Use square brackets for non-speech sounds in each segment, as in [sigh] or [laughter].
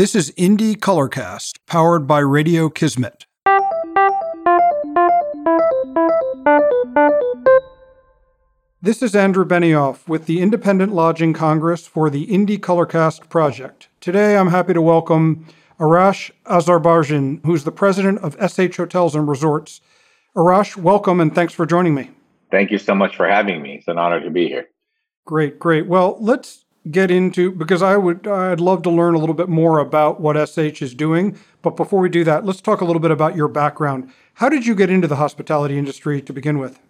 This is Indie Colorcast, powered by Radio Kismet. This is Andrew Benioff with the Independent Lodging Congress for the Indie Colorcast project. Today I'm happy to welcome Arash Azarbarzin, who's the president of SH Hotels and Resorts. Arash, welcome and thanks for joining me. Thank you so much for having me. It's an honor to be here. Great, great. Well, let's get into because I would I'd love to learn a little bit more about what SH is doing. But before we do that, let's talk a little bit about your background. How did you get into the hospitality industry to begin with?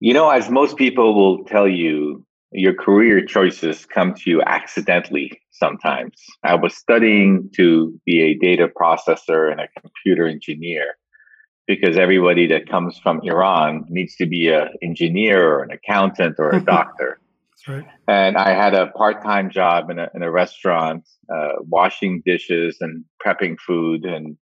You know, as most people will tell you, your career choices come to you accidentally sometimes. I was studying to be a data processor and a computer engineer because everybody that comes from Iran needs to be an engineer or an accountant or a [laughs] doctor. Right. And I had a part-time job in a in a restaurant, uh, washing dishes and prepping food and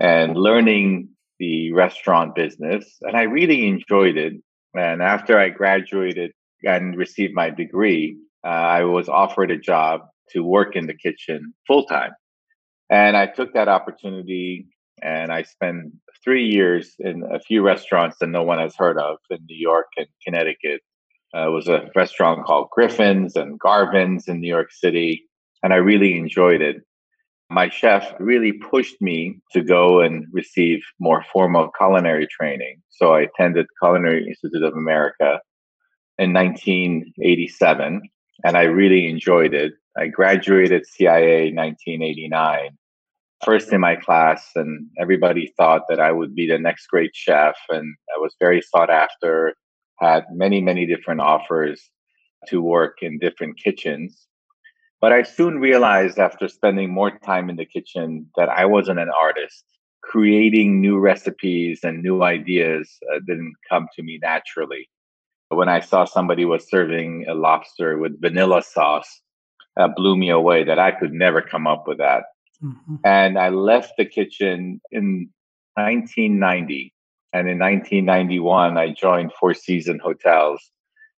and learning the restaurant business. And I really enjoyed it. And after I graduated and received my degree, uh, I was offered a job to work in the kitchen full time. And I took that opportunity and I spent three years in a few restaurants that no one has heard of in New York and Connecticut uh, was a restaurant called Griffin's and Garvin's in New York City, and I really enjoyed it. My chef really pushed me to go and receive more formal culinary training. So I attended Culinary Institute of America in 1987, and I really enjoyed it. I graduated CIA 1989, first in my class, and everybody thought that I would be the next great chef, and I was very sought after had many, many different offers to work in different kitchens. But I soon realized after spending more time in the kitchen that I wasn't an artist. Creating new recipes and new ideas uh, didn't come to me naturally. When I saw somebody was serving a lobster with vanilla sauce, that blew me away that I could never come up with that. Mm-hmm. And I left the kitchen in 1990 and in 1991, I joined Four Seasons Hotels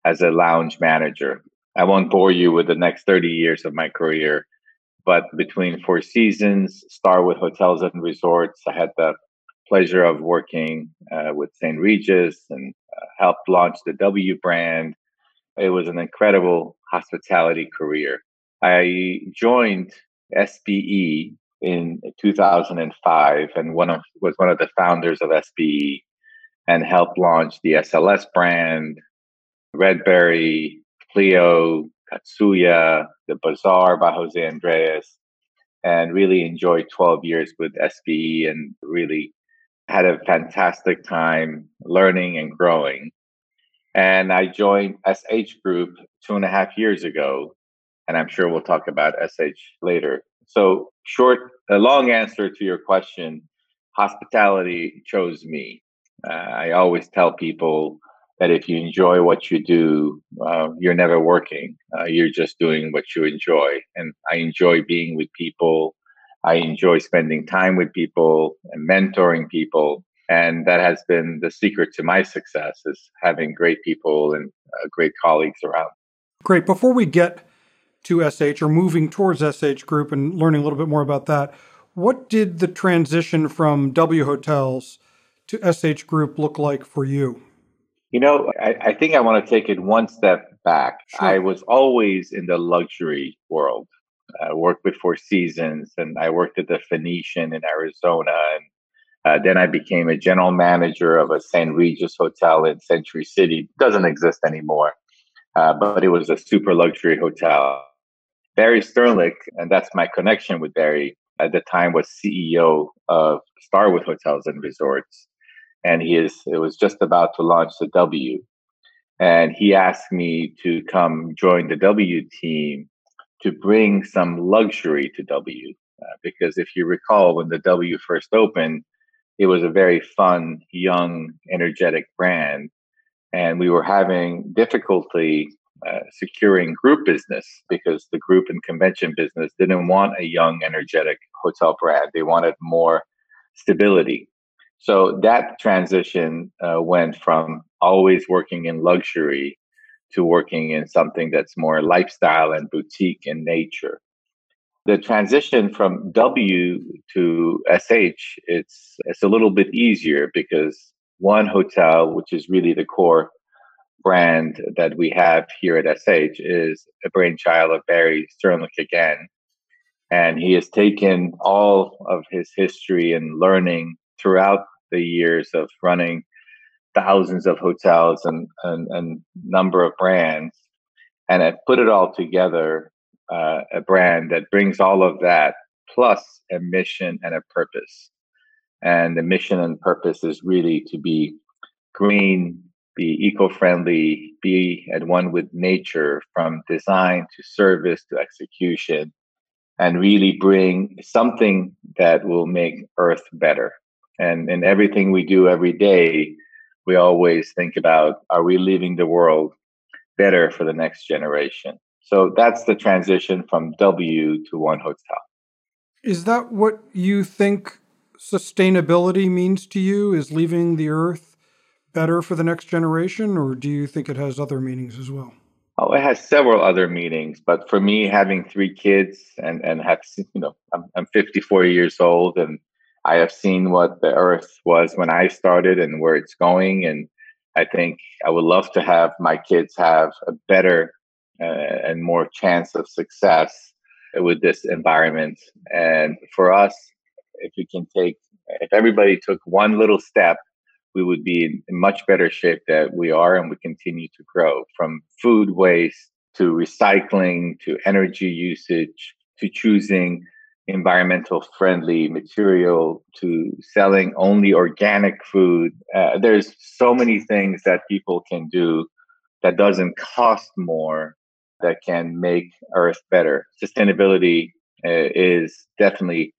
as a lounge manager. I won't bore you with the next 30 years of my career, but between Four Seasons, Starwood Hotels and Resorts, I had the pleasure of working uh, with St. Regis and uh, helped launch the W brand. It was an incredible hospitality career. I joined SBE in 2005 and one of was one of the founders of SBE and helped launch the SLS brand, Redbury, Cleo, Katsuya, the Bazaar by Jose Andres, and really enjoyed 12 years with SBE and really had a fantastic time learning and growing. And I joined SH Group two and a half years ago, and I'm sure we'll talk about SH later. So, short, a long answer to your question hospitality chose me. Uh, I always tell people that if you enjoy what you do, uh, you're never working. Uh, you're just doing what you enjoy. And I enjoy being with people. I enjoy spending time with people and mentoring people. And that has been the secret to my success is having great people and uh, great colleagues around. Great. Before we get to SH or moving towards SH Group and learning a little bit more about that, what did the transition from W Hotels to SH Group look like for you? You know, I, I think I want to take it one step back. Sure. I was always in the luxury world. I worked with Four Seasons and I worked at the Phoenician in Arizona. And uh, then I became a general manager of a St. Regis hotel in Century City. It doesn't exist anymore, uh, but it was a super luxury hotel. Barry Sternlicht, and that's my connection with Barry, at the time was CEO of Starwood Hotels and Resorts and he is it was just about to launch the W. And he asked me to come join the W team to bring some luxury to W. Uh, because if you recall, when the W first opened, it was a very fun, young, energetic brand. And we were having difficulty uh, securing group business because the group and convention business didn't want a young, energetic hotel brand. They wanted more stability. So that transition uh, went from always working in luxury to working in something that's more lifestyle and boutique in nature. The transition from W to SH, it's it's a little bit easier because one hotel, which is really the core brand that we have here at SH, is a brainchild of Barry Sternlicht again. And he has taken all of his history and learning throughout the years of running thousands of hotels and, and number of brands and have put it all together uh, a brand that brings all of that plus a mission and a purpose. And the mission and purpose is really to be green be eco-friendly be at one with nature from design to service to execution and really bring something that will make earth better and in everything we do every day we always think about are we leaving the world better for the next generation? So that's the transition from w to one hotel. Is that what you think sustainability means to you is leaving the earth better for the next generation or do you think it has other meanings as well? Oh, it has several other meanings, but for me, having three kids and and have you know, I'm I'm 54 years old, and I have seen what the Earth was when I started and where it's going, and I think I would love to have my kids have a better uh, and more chance of success with this environment. And for us, if we can take, if everybody took one little step we would be in much better shape that we are and we continue to grow from food waste to recycling to energy usage to choosing environmental friendly material to selling only organic food uh, there's so many things that people can do that doesn't cost more that can make earth better sustainability uh, is definitely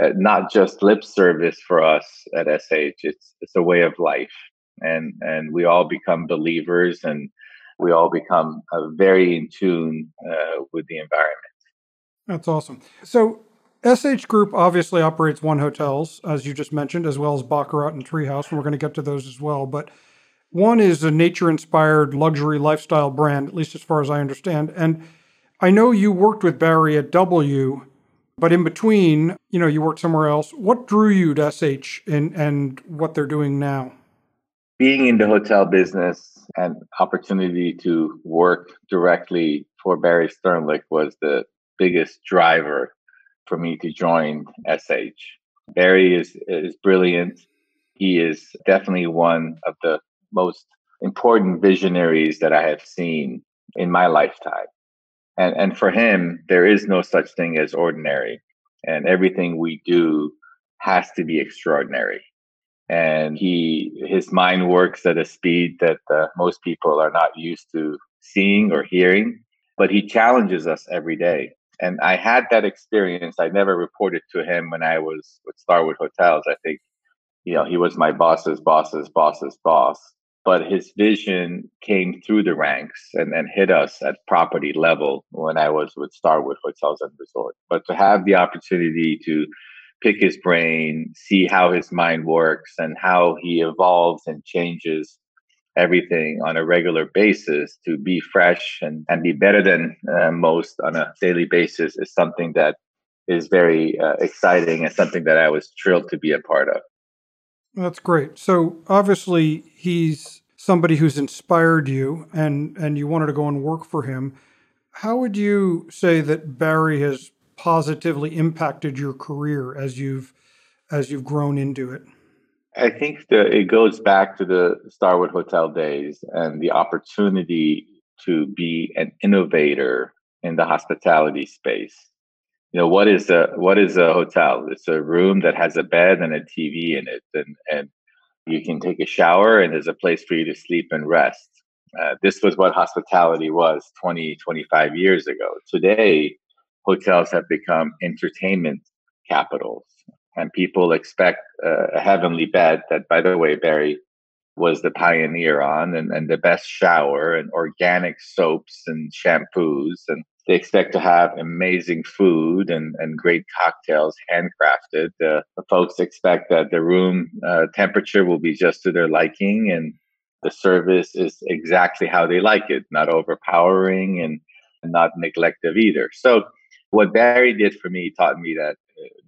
uh, not just lip service for us at SH. It's it's a way of life, and and we all become believers, and we all become uh, very in tune uh, with the environment. That's awesome. So. SH Group obviously operates one hotels, as you just mentioned, as well as Baccarat and Treehouse, and we're going to get to those as well. But one is a nature inspired luxury lifestyle brand, at least as far as I understand. And I know you worked with Barry at W but in between, you know, you worked somewhere else. What drew you to SH and, and what they're doing now? Being in the hotel business and opportunity to work directly for Barry Sternlicht was the biggest driver for me to join SH. Barry is is brilliant. He is definitely one of the most important visionaries that I have seen in my lifetime and and for him there is no such thing as ordinary and everything we do has to be extraordinary and he his mind works at a speed that uh, most people are not used to seeing or hearing but he challenges us every day and i had that experience. I never reported to him when i was with starwood hotels. I think you know he was my boss's boss's boss's boss. But his vision came through the ranks and, and hit us at property level when I was with Starwood Hotels and Resorts. But to have the opportunity to pick his brain, see how his mind works, and how he evolves and changes everything on a regular basis to be fresh and, and be better than uh, most on a daily basis is something that is very uh, exciting and something that I was thrilled to be a part of. That's great. So obviously he's somebody who's inspired you and and you wanted to go and work for him. How would you say that Barry has positively impacted your career as you've as you've grown into it? I think it goes back to the Starwood Hotel days and the opportunity to be an innovator in the hospitality space. You know what is a what is a hotel? It's a room that has a bed and a tv in it and and you can take a shower and there's a place for you to sleep and rest. Uh, this was what hospitality was 20 25 years ago. Today hotels have become entertainment capitals and people expect uh, a heavenly bed that by the way barry was the pioneer on and, and the best shower and organic soaps and shampoos and they expect to have amazing food and, and great cocktails handcrafted. Uh, the folks expect that the room uh, temperature will be just to their liking and the service is exactly how they like it, not overpowering and not neglective either. So What Barry did for me taught me that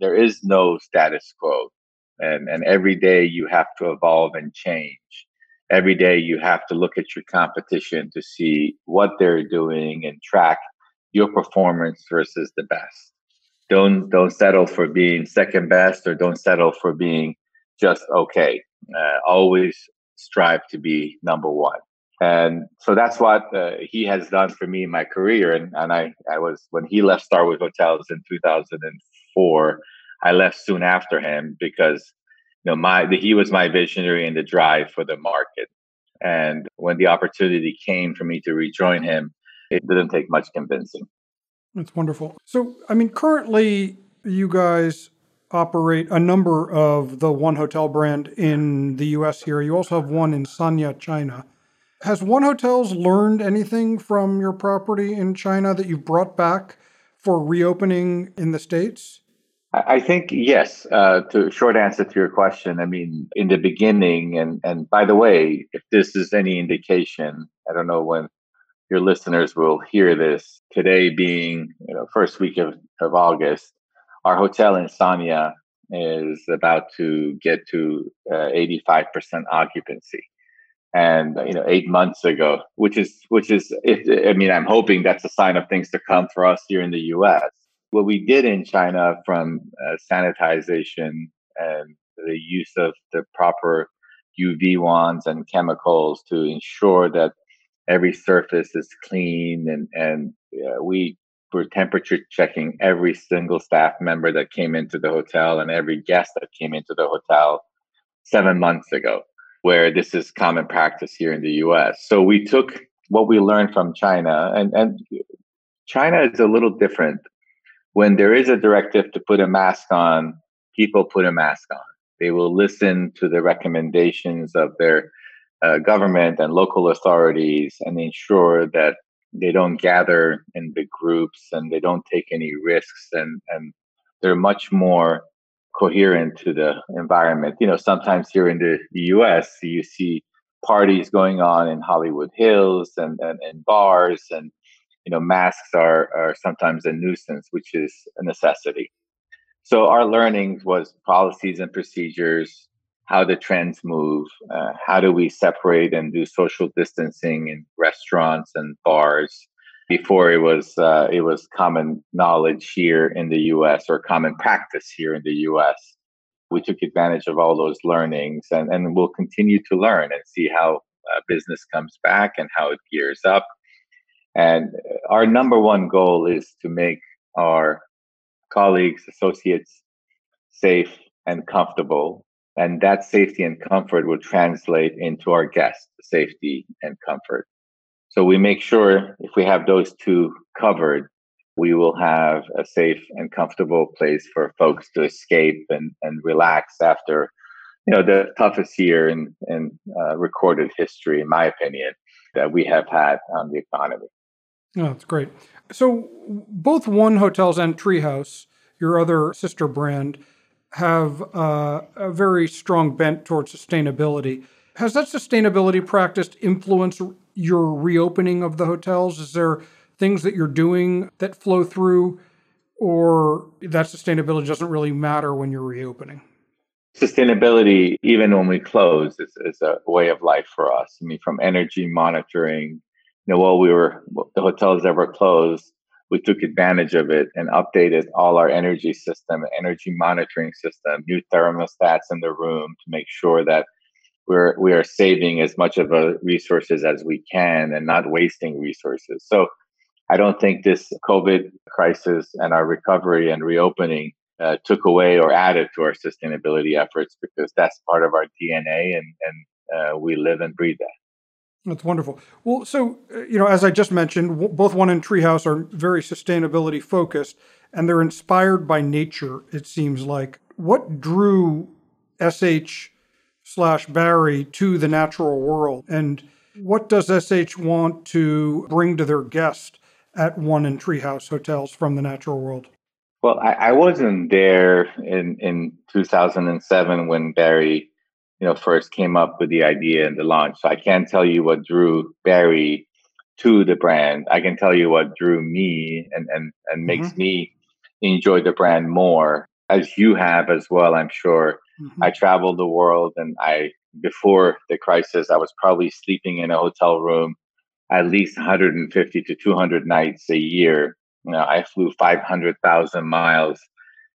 there is no status quo. And, and every day you have to evolve and change. Every day you have to look at your competition to see what they're doing and track your performance versus the best. Don't don't settle for being second best or don't settle for being just okay. Uh, always strive to be number one and so that's what uh, he has done for me in my career and, and I, I was when he left starwood hotels in 2004 i left soon after him because you know my he was my visionary and the drive for the market. And when the opportunity came for me to rejoin him it didn't take much convincing. That's wonderful. So i mean currently you guys operate a number of the one hotel brand in the us here. You also have one in sanya china. Has One Hotels learned anything from your property in China that you've brought back for reopening in the States? I think yes. Uh, to short answer to your question, I mean, in the beginning, and and by the way, if this is any indication, I don't know when your listeners will hear this. Today being you know first week of, of August, our hotel in Sanya is about to get to uh, 85% occupancy and you know eight months ago which is which is if, i mean i'm hoping that's a sign of things to come for us here in the us what we did in china from uh, sanitization and the use of the proper uv wands and chemicals to ensure that every surface is clean and and uh, we were temperature checking every single staff member that came into the hotel and every guest that came into the hotel seven months ago where this is common practice here in the US. So we took what we learned from China, and, and China is a little different. When there is a directive to put a mask on, people put a mask on. They will listen to the recommendations of their uh, government and local authorities and ensure that they don't gather in big groups and they don't take any risks and, and they're much more coherent to the environment. You know, sometimes here in the, US, you see parties going on in Hollywood Hills and, and, and bars, and you know, masks are, are sometimes a nuisance, which is a necessity. So our learning was policies and procedures, how the trends move, uh, how do we separate and do social distancing in restaurants and bars, before it was uh, it was common knowledge here in the U.S. or common practice here in the U.S. We took advantage of all those learnings, and and we'll continue to learn and see how uh, business comes back and how it gears up. And our number one goal is to make our colleagues, associates safe and comfortable. And that safety and comfort will translate into our guests' safety and comfort. So we make sure if we have those two covered, we will have a safe and comfortable place for folks to escape and, and relax after, you know, the toughest year in, in uh, recorded history, in my opinion, that we have had on the economy. Oh, that's great. So both One Hotels and Treehouse, your other sister brand, have uh, a very strong bent towards sustainability. Has that sustainability practice influenced your reopening of the hotels? Is there things that you're doing that flow through, or that sustainability doesn't really matter when you're reopening? Sustainability, even when we close, is, is a way of life for us. I mean, from energy monitoring, you know, while we were the hotels that were closed, we took advantage of it and updated all our energy system, energy monitoring system, new thermostats in the room to make sure that we're we are saving as much of a resources as we can and not wasting resources. So I don't think this COVID crisis and our recovery and reopening uh, took away or added to our sustainability efforts because that's part of our DNA and and uh, we live and breathe that. That's wonderful. Well, so uh, you know, as I just mentioned, w- both One and Treehouse are very sustainability focused, and they're inspired by nature. It seems like what drew SH slash Barry to the natural world. And what does SH want to bring to their guest at One and Treehouse hotels from the natural world? Well, I, I wasn't there in, in 2007 when Barry, you know, first came up with the idea and the launch. So I can't tell you what drew Barry to the brand. I can tell you what drew me and and and makes mm-hmm. me enjoy the brand more, as you have as well. I'm sure. Mm-hmm. I traveled the world, and I before the crisis, I was probably sleeping in a hotel room at least 150 to 200 nights a year. You know, I flew 500,000 miles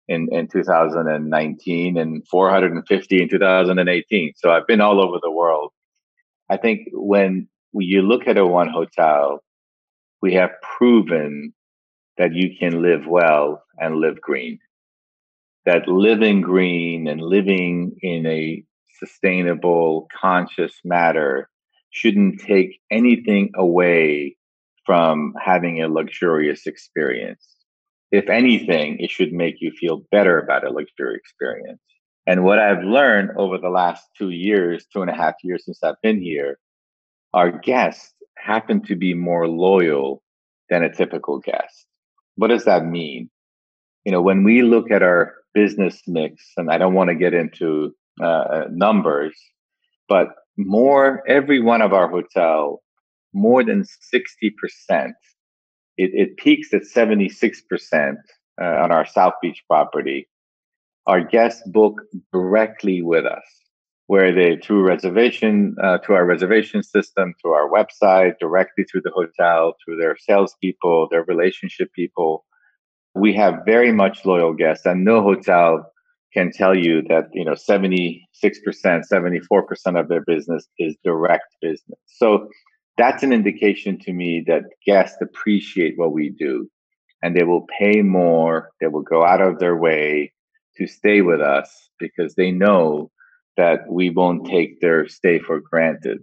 in, in 2019 and 450 in 2018. So I've been all over the world. I think when you look at a one hotel, we have proven that you can live well and live green. That living green and living in a sustainable, conscious matter shouldn't take anything away from having a luxurious experience. If anything, it should make you feel better about a luxury experience. And what I've learned over the last two years, two and a half years since I've been here, our guests happen to be more loyal than a typical guest. What does that mean? You know, when we look at our business mix, and I don't want to get into uh, numbers, but more every one of our hotel, more than 60%. It, it peaks at 76% uh, on our South Beach property. Our guests book directly with us, where they through reservation uh, to our reservation system, through our website, directly through the hotel, through their salespeople, their relationship people. We have very much loyal guests, and no hotel can tell you that you know 76% 74% of their business is direct business. So that's an indication to me that guests appreciate what we do and they will pay more they will go out of their way to stay with us because they know that we won't take their stay for granted.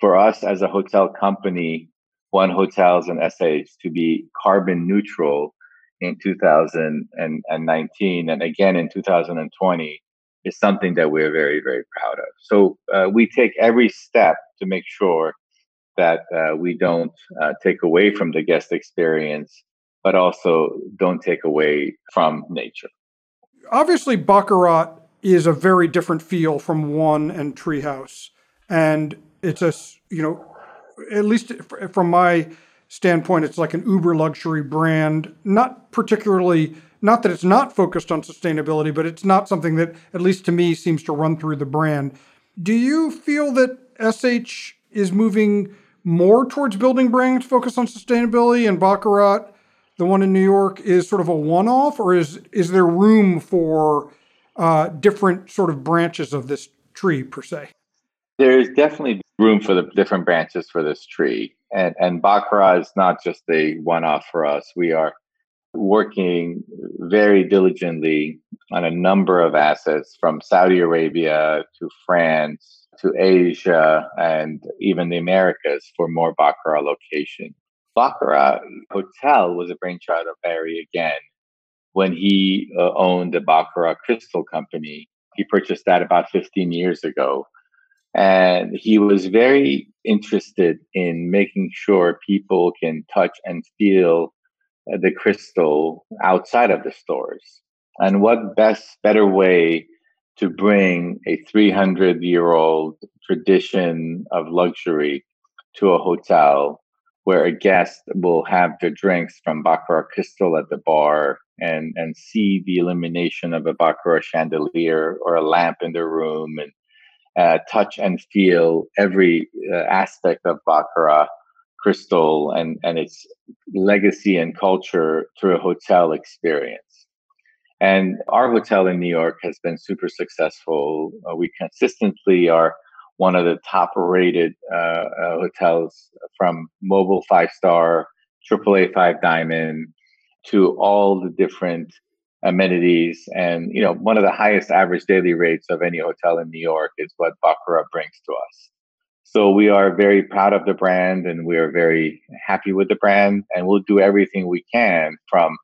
For us as a hotel company one hotels and sh to be carbon neutral in 2019 and again in 2020 is something that we're very, very proud of. So uh, we take every step to make sure that uh, we don't uh, take away from the guest experience, but also don't take away from nature. Obviously, Baccarat is a very different feel from One and Treehouse. And it's a, you know, at least from my standpoint, it's like an uber luxury brand, not particularly, not that it's not focused on sustainability, but it's not something that, at least to me, seems to run through the brand. Do you feel that SH is moving more towards building brands focused on sustainability and Baccarat, the one in New York, is sort of a one off, or is, is there room for uh, different sort of branches of this tree, per se? There is definitely room for the different branches for this tree. And, and Baccarat is not just a one off for us. We are working very diligently on a number of assets from Saudi Arabia to France to Asia and even the Americas for more Baccarat location. Baccarat Hotel was a brainchild of Barry again when he uh, owned the Baccarat Crystal Company. He purchased that about 15 years ago and he was very interested in making sure people can touch and feel uh, the crystal outside of the stores. And what best, better way to bring a 300 year old tradition of luxury to a hotel where a guest will have their drinks from Baccarat crystal at the bar and, and see the illumination of a Baccarat chandelier or a lamp in their room and uh, touch and feel every uh, aspect of Baccarat Crystal and, and its legacy and culture through a hotel experience. And our hotel in New York has been super successful. Uh, we consistently are one of the top rated uh, uh, hotels from Mobil five star, AAA five diamond to all the different amenities. And you know one of the highest average daily rates of any hotel in new york is what baccarat brings to us. So we are very proud of the brand and we are very happy with the brand. And we'll do everything we can from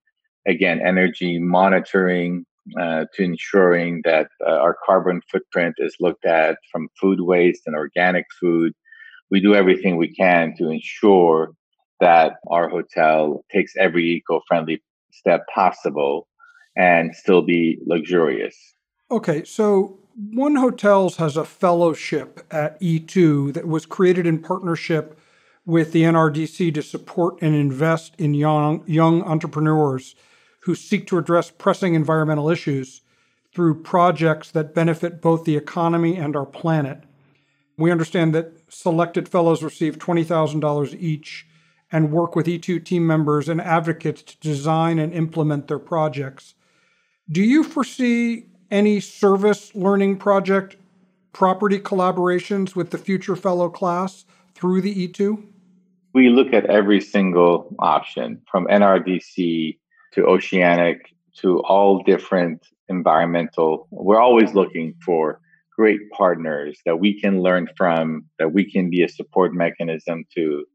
again energy monitoring uh, to ensuring that uh, our carbon footprint is looked at from food waste and organic food. We do everything we can to ensure that our hotel takes every eco-friendly step possible and still be luxurious. Okay, so One Hotels has a fellowship at E2 that was created in partnership with the NRDC to support and invest in young, young entrepreneurs who seek to address pressing environmental issues through projects that benefit both the economy and our planet. We understand that selected fellows receive $20,000 each and work with E2 team members and advocates to design and implement their projects. Do you foresee any service learning project property collaborations with the future fellow class through the E2? We look at every single option from NRDC to Oceanic to all different environmental. We're always looking for great partners that we can learn from, that we can be a support mechanism to,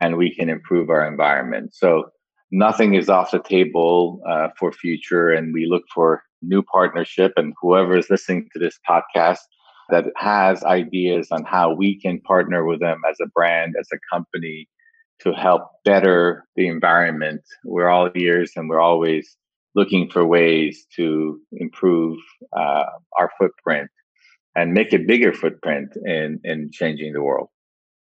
and we can improve our environment. So nothing is off the table uh, for future, and we look for new partnership. And whoever is listening to this podcast that has ideas on how we can partner with them as a brand, as a company, to help better the environment. We're all ears and we're always looking for ways to improve uh, our footprint and make a bigger footprint in, in changing the world.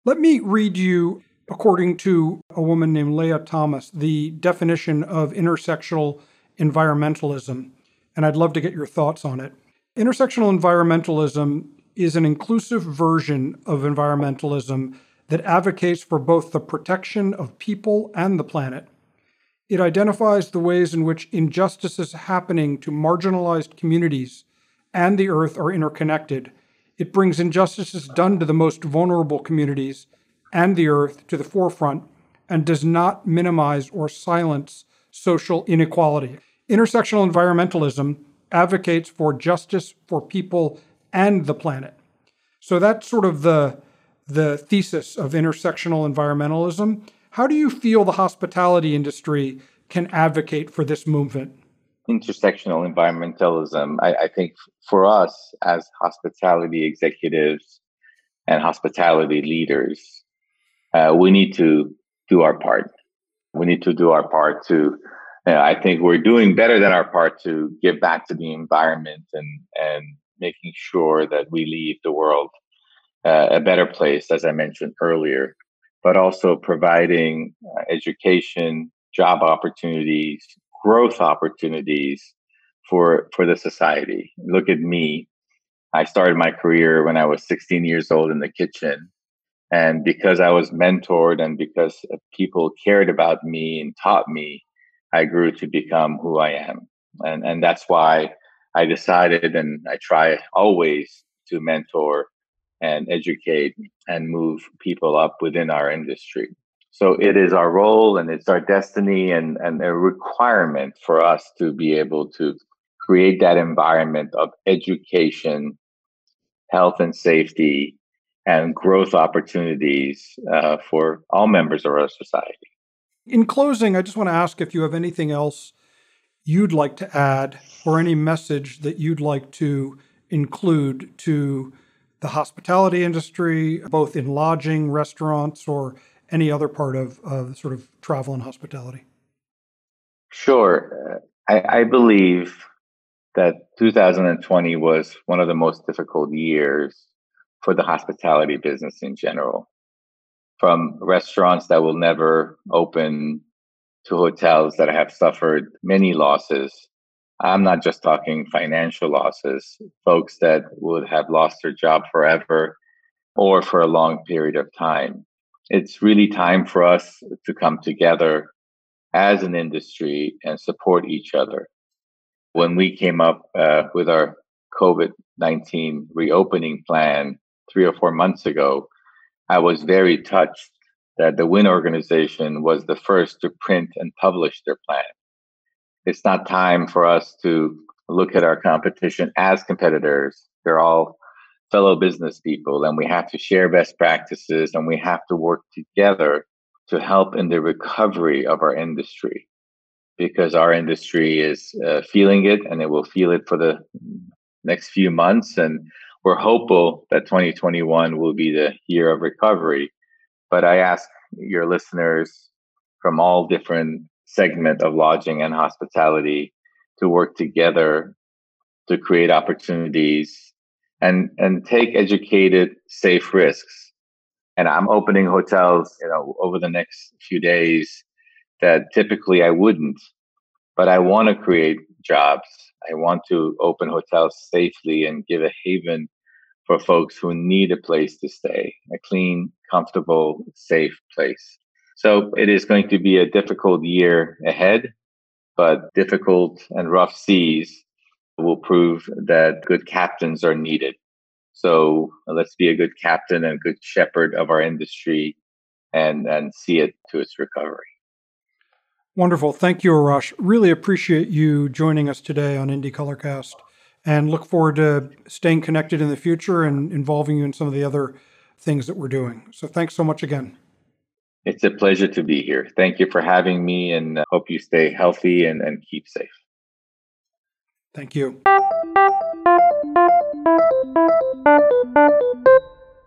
Let me read you, according to a woman named Leah Thomas, the definition of intersectional environmentalism. And I'd love to get your thoughts on it. Intersectional environmentalism is an inclusive version of environmentalism that advocates for both the protection of people and the planet. It identifies the ways in which injustices happening to marginalized communities and the earth are interconnected. It brings injustices done to the most vulnerable communities and the earth to the forefront and does not minimize or silence social inequality. Intersectional environmentalism advocates for justice for people and the planet. So that's sort of the the thesis of intersectional environmentalism. How do you feel the hospitality industry can advocate for this movement? Intersectional environmentalism, I, I think for us as hospitality executives and hospitality leaders, uh, we need to do our part. We need to do our part to. Know, I think we're doing better than our part to give back to the environment and and making sure that we leave the world uh, a better place, as I mentioned earlier, but also providing uh, education, job opportunities, growth opportunities for for the society. Look at me. I started my career when I was 16 years old in the kitchen. And because I was mentored and because uh, people cared about me and taught me, I grew to become who I am. And, and that's why I decided and I try always to mentor and educate and move people up within our industry. So it is our role and it's our destiny and, and a requirement for us to be able to create that environment of education, health and safety, and growth opportunities uh, for all members of our society. In closing, I just want to ask if you have anything else you'd like to add or any message that you'd like to include to the hospitality industry, both in lodging, restaurants, or any other part of, of sort of travel and hospitality? Sure. I, I believe that 2020 was one of the most difficult years for the hospitality business in general. From restaurants that will never open to hotels that have suffered many losses I'm not just talking financial losses, folks that would have lost their job forever or for a long period of time. It's really time for us to come together as an industry and support each other. When we came up uh, with our COVID 19 reopening plan three or four months ago, I was very touched that the Wynn organization was the first to print and publish their plan it's not time for us to look at our competition as competitors. They're all fellow business people, and we have to share best practices and we have to work together to help in the recovery of our industry because our industry is uh, feeling it and it will feel it for the next few months. And we're hopeful that 2021 will be the year of recovery. But I ask your listeners from all different segment of lodging and hospitality to work together to create opportunities and and take educated safe risks And I'm opening hotels, you know, over the next few days that typically I wouldn't, but I want to create jobs. I want to open hotels safely and give a haven for folks who need a place to stay, a clean, comfortable, safe place. So it is going to be a difficult year ahead, but difficult and rough seas will prove that good captains are needed. So let's be a good captain and good shepherd of our industry and, and see it to its recovery. Wonderful. Thank you, Arash. Really appreciate you joining us today on Indie Colorcast and look forward to staying connected in the future and involving you in some of the other things that we're doing. So thanks so much again. It's a pleasure to be here. Thank you for having me and uh, hope you stay healthy and, and keep safe. Thank you.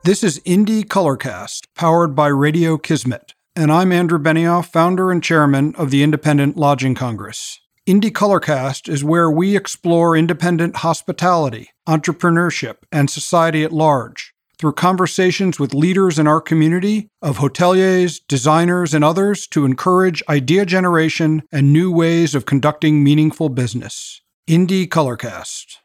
This is Indie Colorcast, powered by Radio Kismet, and I'm Andrew Benioff, founder and chairman of the Independent Lodging Congress. Indie Colorcast is where we explore independent hospitality, entrepreneurship, and society at large through conversations with leaders in our community of hoteliers, designers, and others to encourage idea generation and new ways of conducting meaningful business. Indie Colorcast.